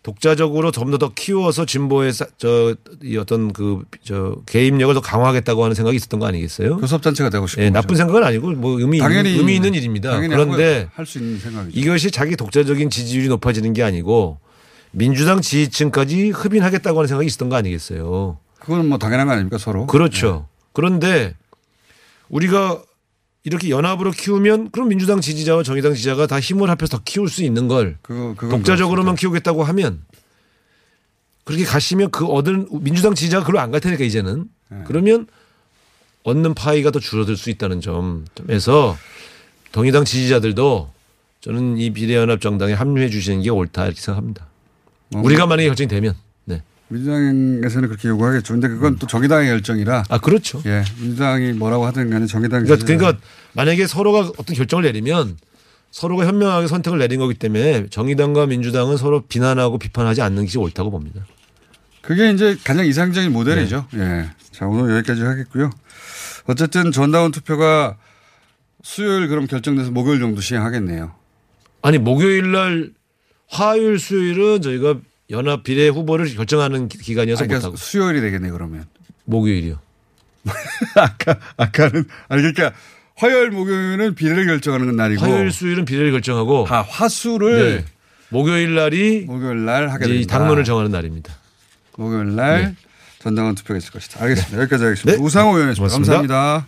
독자적으로 좀더더 키워서 진보의 사- 저, 이 어떤 그, 저, 개입력을 더 강화하겠다고 하는 생각이 있었던 거 아니겠어요? 교섭단체가 되고 싶은 예, 거죠. 나쁜 생각은 아니고 뭐 의미, 당연히 의미 있는 일입니다. 그런데 할 수 있는 생각이죠. 이것이 자기 독자적인 지지율이 높아지는 게 아니고 민주당 지지층까지 흡인하겠다고 하는 생각이 있었던 거 아니겠어요? 그건 뭐 당연한 거 아닙니까 서로? 그렇죠. 그런데 우리가 이렇게 연합으로 키우면 그럼 민주당 지지자와 정의당 지지자가 다 힘을 합해서 더 키울 수 있는 걸 그거 독자적으로만 키우겠다고 하면 그렇게 가시면 그 얻은 민주당 지지자가 그걸로 안 갈 테니까 이제는 네. 그러면 얻는 파이가 더 줄어들 수 있다는 점에서 정의당 지지자들도 저는 이 비례연합 정당에 합류해 주시는 게 옳다 이렇게 생각합니다. 뭐 우리가 만약에 결정이 되면 네. 민주당에서는 그렇게 요구하겠죠. 근데 그건 또 정의당의 결정이라. 아 그렇죠. 예, 민주당이 뭐라고 하든 간에 정의당 그러니까, 그러니까 만약에 서로가 어떤 결정을 내리면 서로가 현명하게 선택을 내린 거기 때문에 정의당과 민주당은 서로 비난하고 비판하지 않는 것이 옳다고 봅니다. 그게 이제 가장 이상적인 모델이죠. 네. 예. 자, 오늘 여기까지 하겠고요. 어쨌든 전당원 투표가 수요일 그럼 결정돼서 목요일 정도 시행하겠네요. 아니 목요일 날 화요일 수요일은 저희가 연합 비례 후보를 결정하는 기- 기간이어서 아, 그러니까 못하고 수요일이 되겠네 그러면. 목요일이요. 아까 아까는 아니 그러니까 화요일 목요일은 비례를 결정하는 날이고 화요일 수요일은 비례를 결정하고 아, 화수를 네. 목요일 날이 목요일 날 하게 이. 당론을 정하는 날입니다. 목요일 날 네. 전당원 투표가 있을 것이다. 알겠습니다. 여기까지 하겠습니다. 네. 우상호 의원이었습니다. 감사합니다.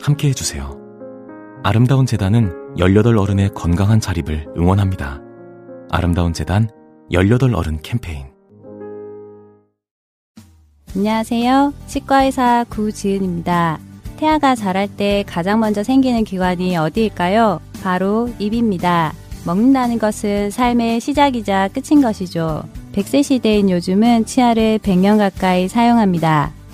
함께 해주세요. 아름다운 재단은 18 어른의 건강한 자립을 응원합니다. 아름다운 재단 18 어른 캠페인. 안녕하세요. 치과의사 구지은입니다. 태아가 자랄 때 가장 먼저 생기는 기관이 어디일까요? 바로 입입니다. 먹는다는 것은 삶의 시작이자 끝인 것이죠. 100세 시대인 요즘은 치아를 100년 가까이 사용합니다.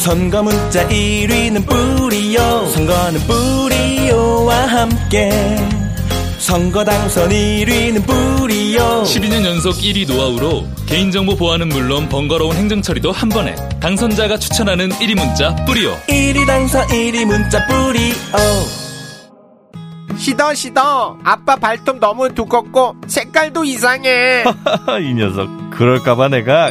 선거 문자 1위는 뿌리오 선거는 뿌리오와 함께. 선거 당선 1위는 뿌리오 12년 연속 1위 노하우로 개인정보 보안은 물론 번거로운 행정처리도 한 번에. 당선자가 추천하는 1위 문자 뿌리오 1위 당선 1위 문자 뿌리오 시더 시더. 아빠 발톱 너무 두껍고 색깔도 이상해. 이 녀석 그럴까봐 내가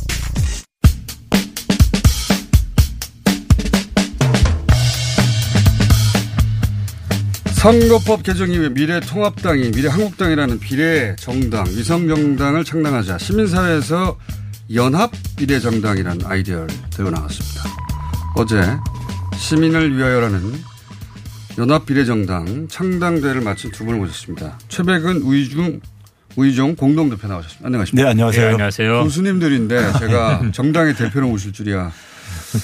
선거법 개정 이후에 미래통합당이 미래한국당이라는 비례 정당, 위성 정당을 창당하자 시민사회에서 연합 비례정당이라는 아이디어를 들고 나왔습니다. 어제 시민을 위하여라는 연합 비례정당 창당대회를 마친 두 분을 모셨습니다. 최백은 우이중 우이종 공동대표 나오셨습니다. 안녕하십니까? 네, 안녕하세요. 네, 안녕하세요. 교수님들인데 제가 정당의 대표로 오실 줄이야.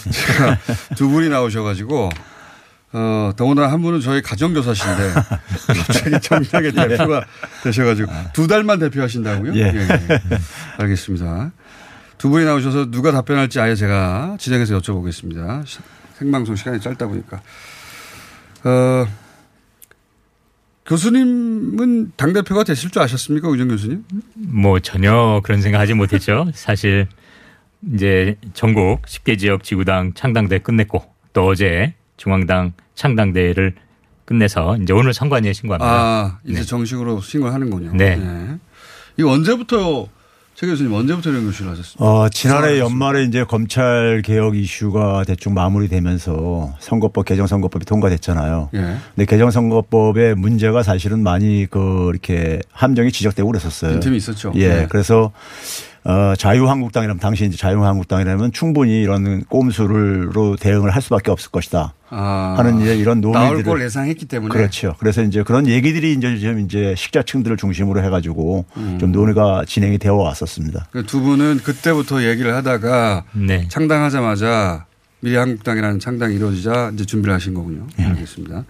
제가 두 분이 나오셔가지고 어, 더구나 한 분은 저희 가정교사신데 갑자기 정당의 대표가 되셔가지고 두 달만 대표하신다고요? 예. 예, 예. 알겠습니다. 두 분이 나오셔서 누가 답변할지 아예 제가 진행해서 여쭤보겠습니다. 생방송 시간이 짧다 보니까. 어, 교수님은 당대표가 되실 줄 아셨습니까? 의정 교수님? 뭐 전혀 그런 생각 하지 못했죠. 사실 이제 전국 10개 지역 지구당 창당대 끝냈고 또 어제 중앙당 창당대회를 끝내서 이제 오늘 선관위에 신고합니다. 아, 이제 네. 정식으로 신고하는군요. 네. 이거 언제부터 최 교수님 언제부터 이런 교수를 하셨습니까? 어, 지난해 연말에 이제 검찰 개혁 이슈가 대충 마무리되면서 선거법 개정 선거법이 통과됐잖아요. 예. 근데 개정 선거법의 문제가 사실은 많이 그 이렇게 함정이 지적되고 그랬었어요. 빈틈이 있었죠. 예. 네. 그래서 어, 자유한국당이라면 당시 이제 자유한국당이라면 충분히 이런 꼼수를로 대응을 할 수밖에 없을 것이다. 아, 하는 이제 이런 나올 논의들을 걸 예상했기 때문에 그렇죠. 그래서 이제 그런 얘기들이 이제 좀 이제 식자층들을 중심으로 해가지고 음. 좀 논의가 진행이 되어 왔었습니다. 그두 분은 그때부터 얘기를 하다가 네. 창당하자마자 미래한국당이라는 창당이 이루어지자 이제 준비를 하신 거군요. 예. 알겠습니다.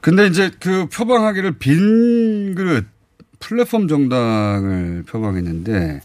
근데 이제 그 표방하기를 빈 그릇 플랫폼 정당을 표방했는데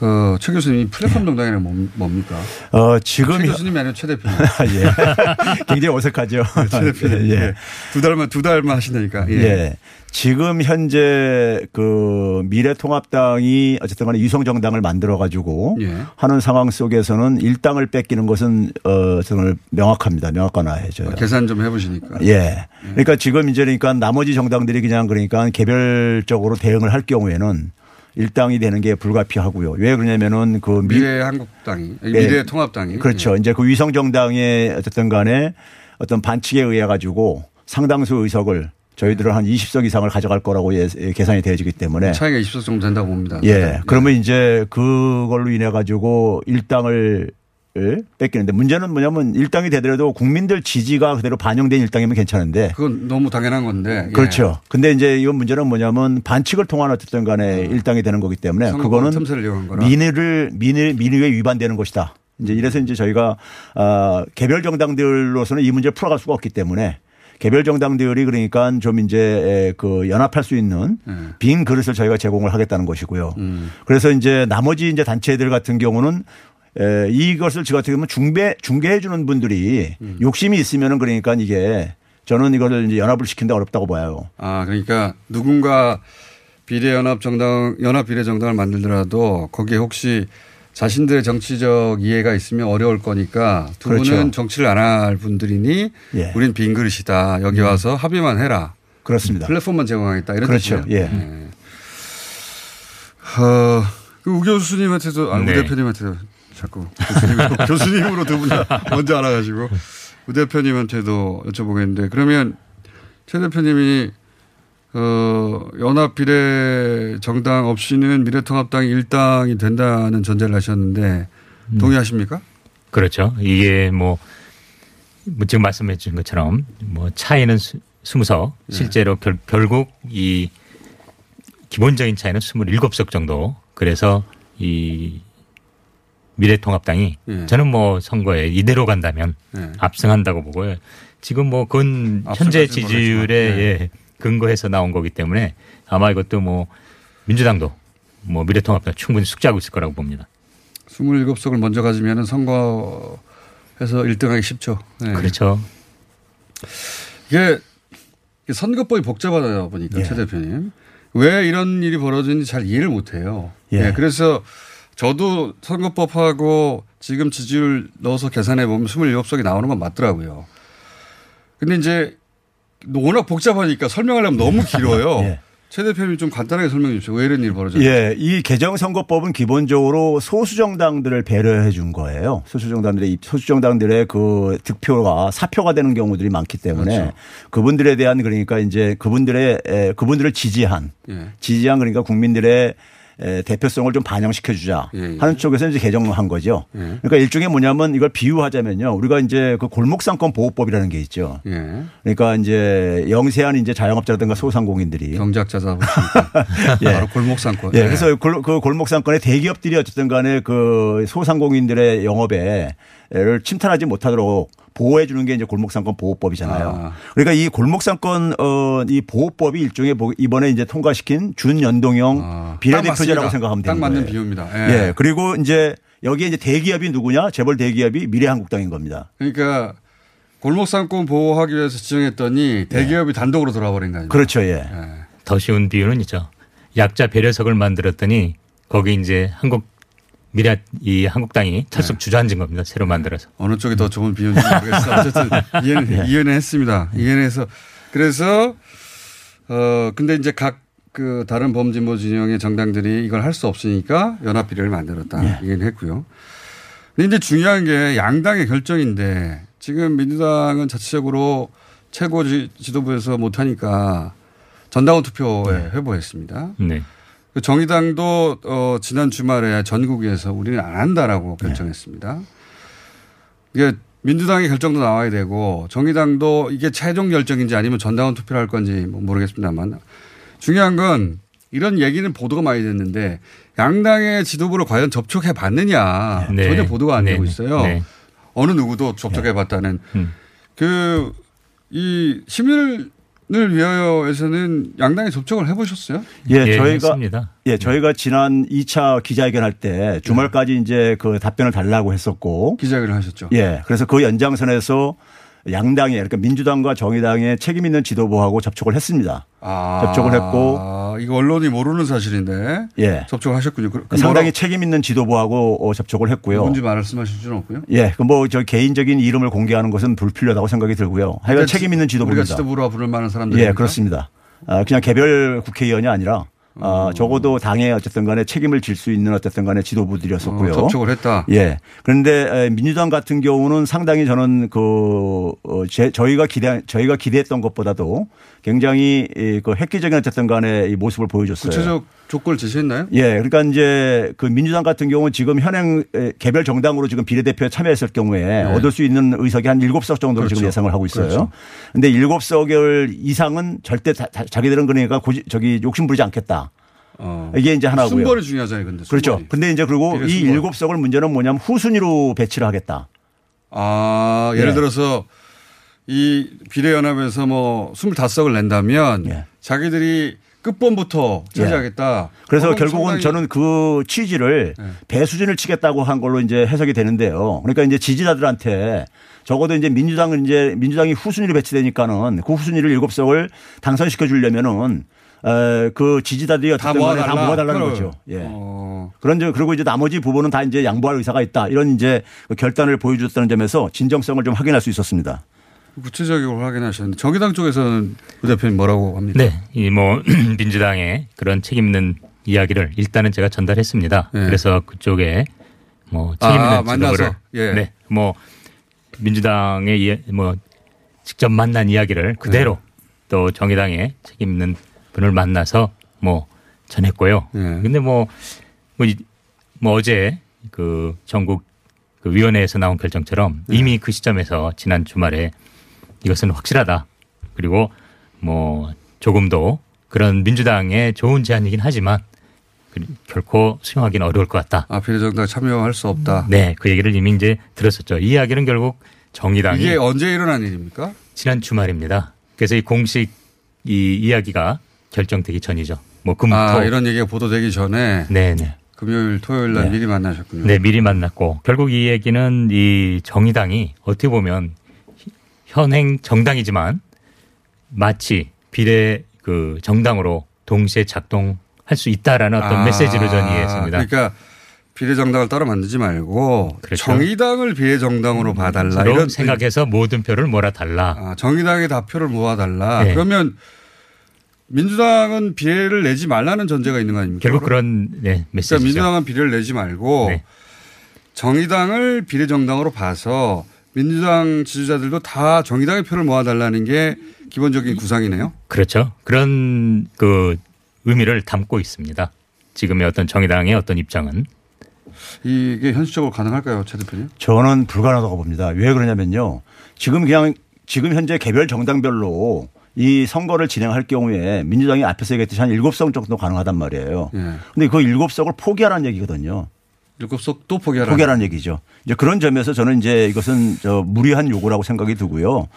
어, 최 교수님 이 플랫폼 정당이란 뭡- 뭡니까? 어, 지금 최 교수님이 아니라 최 대표님. 예. 굉장히 어색하죠. 최 대표님. 예. 예. 두 달만 두 달만 하신다니까. 예. 예. 지금 현재 그 미래통합당이 어쨌든 간에 유성 정당을 만들어 가지고 예. 하는 상황 속에서는 일당을 뺏기는 것은 어 정말 명확합니다. 명확하나해져요. 계산 좀 해보시니까. 예. 그러니까 지금 이제 그러니까 나머지 정당들이 그냥 그러니까 개별적으로 대응을 할 경우에는 일당이 되는 게 불가피하고요. 왜 그러냐면은 그 미- 미래 한국당이 예. 미래 통합당이 그렇죠. 이제 그 위성 정당의 어쨌든 간에 어떤 반칙에 의해 가지고 상당수 의석을 저희들은 한 20석 이상을 가져갈 거라고 예- 예, 계산이 되어지기 때문에 차이가 20석 정도 된다고 봅니다. 예. 그러면 이제 그걸로 인해 가지고 일당을 을 뺏기는데 문제는 뭐냐면 일당이 되더라도 국민들 지지가 그대로 반영된 일당이면 괜찮은데 그건 너무 당연한 건데. 예. 그렇죠. 근데 이제 이건 문제는 뭐냐면 반칙을 통한 어쨌든 간에 일당이 되는 거기 때문에 그거는. 민의를 민의 민의에 위반되는 것이다. 이제 이래서 이제 저희가 아 개별 정당들로서는 이 문제를 풀어갈 수가 없기 때문에 개별 정당들이 그러니까 좀 이제 그 연합할 수 있는 네. 빈 그릇을 저희가 제공을 하겠다는 것이고요. 음. 그래서 이제 나머지 이제 단체들 같은 경우는 에, 이것을 저 같은 경우는 중배 중개해 주는 분들이 음. 욕심이 있으면은 그러니까 이게 저는 이거를 이제 연합을 시킨다 어렵다고 봐요. 아 그러니까 누군가 비례연합 정당 연합 비례 정당을 만들더라도 거기에 혹시 자신들의 정치적 이해가 있으면 어려울 거니까 두 그렇죠. 분은 정치를 안 할 분들이니 예. 우린 빈 그릇이다. 여기 와서 합의만 해라. 그렇습니다. 플랫폼만 제공하겠다. 이런 그렇죠. 뜻이에요. 예. 어, 그우 교수님한테도 아, 우 네. 대표님한테도 자꾸 교수님, 교수님으로 두 분 다 먼저 알아가지고 우 대표님한테도 여쭤보겠는데 그러면 최 대표님이 어, 연합 비례 정당 없이는 미래통합당이 일당이 된다는 전제를 하셨는데 동의하십니까? 그렇죠. 이게 뭐, 뭐 지금 말씀해 주신 것처럼 뭐 차이는 수, 20석 예. 실제로 결, 결국 이 기본적인 차이는 27석 정도. 그래서 이 미래통합당이 예. 저는 뭐 선거에 이대로 간다면 예. 압승한다고 보고요. 지금 뭐 그건 현재 지지율에 모르겠지만, 예, 근거해서 나온 거기 때문에 아마 이것도 뭐 민주당도 뭐 미래통합당 충분히 숙지하고 있을 거라고 봅니다. 27석을 먼저 가지면 선거에서 1등하기 쉽죠. 네. 그렇죠. 이게 선거법이 복잡하다 보니까 예. 최 대표님 왜 이런 일이 벌어지는지 잘 이해를 못해요. 예. 예, 그래서 저도 선거법하고 지금 지지율 넣어서 계산해 보면 27석이 나오는 건 맞더라고요. 근데 이제 워낙 복잡하니까 설명하려면 너무 길어요. 예. 최 대표님 좀 간단하게 설명해 주십시오. 왜 이런 일이 벌어졌어요? 예, 이 개정선거법은 기본적으로 소수정당들을 배려해 준 거예요. 소수정당들의 입- 소수정당들의 그 득표가 사표가 되는 경우들이 많기 때문에 그렇죠. 그분들에 대한 그러니까 이제 그분들의 에, 그분들을 지지한 예. 지지한 그러니까 국민들의 에, 대표성을 좀 반영시켜 주자 예, 예. 하는 쪽에서 이제 개정한 거죠. 예. 그러니까 일종의 뭐냐면 이걸 비유하자면요. 우리가 이제 그 골목상권 보호법이라는 게 있죠. 예. 그러니까 이제 영세한 이제 자영업자라든가 소상공인들이 경작자 잡으시니까 예. 바로 골목상권. 예, 그래서 골- 그 골목상권의 대기업들이 어쨌든 간에 그 소상공인들의 영업에 를 침탈하지 못하도록 보호해 주는 게 이제 골목상권 보호법이잖아요. 아. 그러니까 이 골목상권 어이 보호법이 일종의 뭐 이번에 이제 통과시킨 준연동형 비례대표제라고 아, 딱 맞습니다. 생각하면 딱 되는 맞는 거예요. 비유입니다. 예. 예. 그리고 이제 여기에 이제 대기업이 누구냐? 재벌 대기업이 미래한국당인 겁니다. 그러니까 골목상권 보호하기 위해서 지정했더니 대기업이 단독으로 돌아버린 거 아니에요? 그렇죠. 예. 더 쉬운 비유는 있죠. 약자 배려석을 만들었더니 거기 이제 한국 미래 이 한국당이 철석 주저앉은 겁니다. 새로 만들어서. 어느 쪽이 더 좋은 비유인지 모르겠어요. 어쨌든 이해는, 예. 이해는 했습니다. 이해는 해서. 그래서, 어, 근데 이제 각 그 다른 범진보 진영의 정당들이 이걸 할 수 없으니까 연합 비례를 만들었다. 예. 이해는 했고요. 근데 이제 중요한 게 양당의 결정인데 지금 민주당은 자체적으로 최고 지, 지도부에서 못하니까 전당원 투표에 회부했습니다. 네. 그 정의당도 어, 지난 주말에 전국에서 우리는 안 한다라고 결정했습니다. 이게 민주당의 결정도 나와야 되고 정의당도 이게 최종 결정인지 아니면 전당원 투표를 할 건지 뭐 모르겠습니다만 중요한 건 이런 얘기는 보도가 많이 됐는데 양당의 지도부를 과연 접촉해 봤느냐 네. 전혀 보도가 안 네. 되고 있어요. 네. 어느 누구도 접촉해 봤다는 음. 그이 시민 을 위하여에서는 양당에 접촉을 해보셨어요? 예, 저희가 했습니다. 예, 저희가 지난 2차 기자회견 할 때 주말까지 이제 그 답변을 달라고 했었고 기자회견을 하셨죠. 예. 그래서 그 연장선에서 양당에 그러니까 민주당과 정의당의 책임 있는 지도부하고 접촉을 했습니다. 아, 접촉을 했고 이거 언론이 모르는 사실인데 예. 접촉하셨군요. 그, 그 상당히 책임 있는 지도부하고 어, 접촉을 했고요. 누군지 말씀하실 수는 없고요. 예, 그뭐저 개인적인 이름을 공개하는 것은 불필요하다고 생각이 들고요. 하여간 책임 있는 우리가 지도부입니다. 지도부로 부를 만한 사람들. 예, 그렇습니다. 아, 그냥 개별 국회의원이 아니라 아, 적어도 당에 어쨌든 간에 책임을 질 수 있는 어쨌든 간에 지도부들이었었고요. 어, 접촉을 했다. 예. 그런데 에, 민주당 같은 경우는 상당히 저는 그 어, 제, 저희가 기대 저희가 기대했던 것보다도 굉장히 이, 그 획기적인 어쨌든 간에 이 모습을 보여줬어요. 구체적 조건을 제시했나요? 예, 그러니까 이제 그 민주당 같은 경우 지금 현행 에, 개별 정당으로 지금 비례대표에 참여했을 경우에 얻을 수 있는 의석이 한 7석 정도로 지금 네. 그렇죠. 예상을 하고 있어요. 그렇죠. 근데 7석을 이상은 절대 다- 다- 자기들은 그러니까 고지, 저기 욕심 부리지 않겠다. 어. 이게 이제 하나고요. 순번이 중요하잖아요, 근데. 그렇죠. 순번이. 근데 이제 그리고 이. 일곱 석을 문제는 뭐냐면 후순위로 배치를 하겠다. 아, 예를 예. 들어서 이 비례연합에서 뭐 25석을 낸다면 자기들이 끝번부터 차지하겠다. 예. 그래서 결국은 상당히- 저는 그 취지를 배수진을 치겠다고 한 걸로 이제 해석이 되는데요. 그러니까 이제 지지자들한테 적어도 이제 민주당은 이제 민주당이 후순위로 배치되니까는 그 후순위를 일곱 석을 당선시켜 주려면은 에, 그 지지자들이 다 어쨌든 간에 다 모아달라. 모아달라는 그럼. 거죠. 예. 어. 그런 점 그리고 이제 나머지 부분은 다 이제 양보할 의사가 있다. 이런 이제 그 결단을 보여줬다는 점에서 진정성을 좀 확인할 수 있었습니다. 구체적으로 확인하셨는데 정의당 쪽에서는 부 대표님 뭐라고 합니까? 네, 이 뭐 민주당의 그런 책임 있는 이야기를 일단은 제가 전달했습니다. 네. 그래서 그쪽에 뭐 책임 있는 아, 만나서? 지도부를 예. 네, 뭐 민주당의 이- 뭐 직접 만난 이야기를 그대로 네. 또 정의당의 책임 있는 분을 만나서 뭐 전했고요. 네. 근데 뭐, 뭐, 이- 뭐 어제 그 전국 그 위원회에서 나온 결정처럼 네. 이미 그 시점에서 지난 주말에 이것은 확실하다. 그리고 뭐 조금도 그런 민주당의 좋은 제안이긴 하지만 그- 결코 수용하기는 어려울 것 같다. 아, 비례정당 참여할 수 없다. 네, 그 얘기를 이미 이제 들었었죠. 이 이야기는 결국 정의당이 이게 언제 일어난 일입니까? 지난 주말입니다. 그래서 이 공식 이 이야기가 결정되기 전이죠. 뭐 금토 아, 이런 얘기가 보도되기 전에 네네. 금요일 토요일 날 네. 미리 만나셨군요. 네, 미리 만났고 결국 이 얘기는 이 정의당이 어떻게 보면 현행 정당이지만 마치 비례 그 정당으로 동시에 작동할 수 있다라는 어떤 아, 메시지를 전 이해했습니다. 그러니까 비례정당을 따로 만들지 말고 그렇죠. 정의당을 비례정당으로 봐달라 이런 생각해서 모든 표를 몰아달라. 아, 정의당의 다 표를 모아달라. 네. 그러면 민주당은 비례를 내지 말라는 전제가 있는 거 아닙니까? 결국 그런 네, 그러니까 메시지죠. 민주당은 비례를 내지 말고 네. 정의당을 비례정당으로 봐서 민주당 지지자들도 다 정의당의 표를 모아달라는 게 기본적인 구상이네요. 그렇죠. 그런 그 의미를 담고 있습니다. 지금의 어떤 정의당의 어떤 입장은 이게 현실적으로 가능할까요, 최 대표님? 저는 불가능하다고 봅니다. 왜 그러냐면요. 지금 그냥 지금 현재 개별 정당별로 이 선거를 진행할 경우에 민주당이 앞에서 얘기했듯이 한 7석 정도 가능하단 말이에요. 예. 근데 그 7석을 포기하라는 얘기거든요. 일곱 석또 포기하라. 포기하라는 얘기죠. 이제 그런 점에서 저는 이제 이것은 저 무리한 요구라고 생각이 들고요.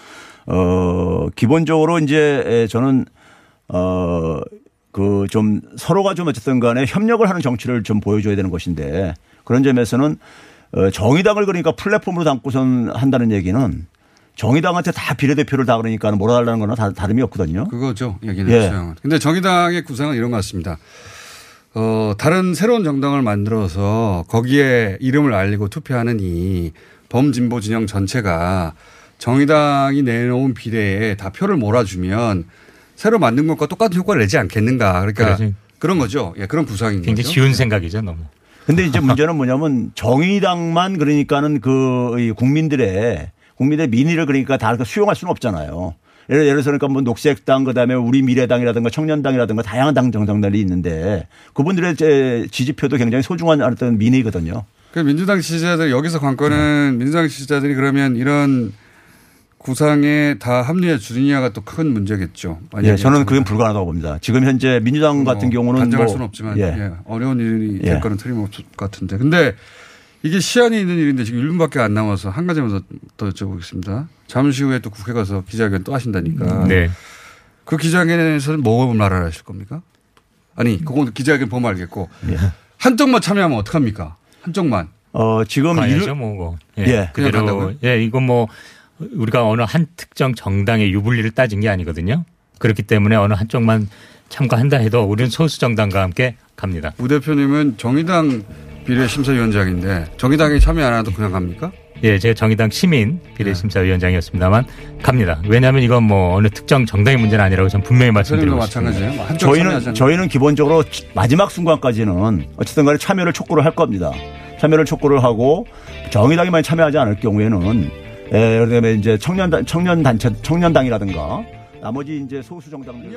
어, 기본적으로 이제 에, 저는 어, 그 좀 서로가 좀 어쨌든 간에 협력을 하는 정치를 좀 보여줘야 되는 것인데 그런 점에서는 어, 정의당을 그러니까 플랫폼으로 담고선 한다는 얘기는 정의당한테 다 비례대표를 다 그러니까 몰아달라는 거나 다, 다름이 없거든요. 그거죠. 얘기는. 예. 예. 근데 정의당의 구상은 이런 것 같습니다. 어, 다른 새로운 정당을 만들어서 거기에 이름을 알리고 투표하는 이 범진보 진영 전체가 정의당이 내놓은 비례에 다 표를 몰아주면 새로 만든 것과 똑같은 효과를 내지 않겠는가. 그러니까 그러지. 그런 거죠. 예, 그런 구상인 굉장히 거죠. 쉬운 생각이죠, 너무. 근데 이제 문제는 뭐냐면 정의당만 그러니까는 그이 국민들의 국민의 민의를 그러니까 다 이렇게 수용할 수는 없잖아요. 예를, 예를 들어서 그러니까 뭐 녹색당 그다음에 우리 미래당이라든가 청년당이라든가 다양한 당 정당들이 있는데 그분들의 제 지지표도 굉장히 소중한 어떤 민의거든요. 그 민주당 지지자들 여기서 관건은 민주당 지지자들이 그러면 이런 구상에 다 합리화 주느냐가 또 큰 문제겠죠. 예, 저는 그건 불가능하다고 봅니다. 지금 현재 민주당 같은 경우는 단정할 뭐 수는 없지만 예. 예, 어려운 일이 될 예. 거는 틀림없을 것 같은데. 근데 이게 시한이 있는 일인데 지금 1분밖에 안 남아서 한 가지만 더, 더 여쭤보겠습니다. 잠시 후에 또 국회 가서 기자회견 또 하신다니까. 네. 그 기자회견에서는 뭐 말을 하실 겁니까? 아니, 그건 기자회견 보면 알겠고. 예. 한쪽만 참여하면 어떡합니까? 한쪽만. 어, 지금 이루- 뭐. 뭐. 예. 그냥 그대로 간다고요? 예, 이건 뭐 우리가 어느 한 특정 정당의 유불리를 따진 게 아니거든요. 그렇기 때문에 어느 한쪽만 참가한다 해도 우리는 소수 정당과 함께 갑니다. 부 대표님은 정의당 비례심사위원장인데 정의당이 참여 안 해도 그냥 갑니까? 예, 제가 정의당 시민 비례심사위원장이었습니다만 갑니다. 왜냐하면 이건 뭐 어느 특정 정당의 문제는 아니라고 전 분명히 말씀드리고 싶습니다. 저희는 저희는 기본적으로 마지막 순간까지는 어쨌든 간에 참여를 촉구를 할 겁니다. 참여를 촉구를 하고 정의당이만 참여하지 않을 경우에는 에, 그다음에 이제 청년 청년 단체 청년당이라든가 나머지 이제 소수 정당들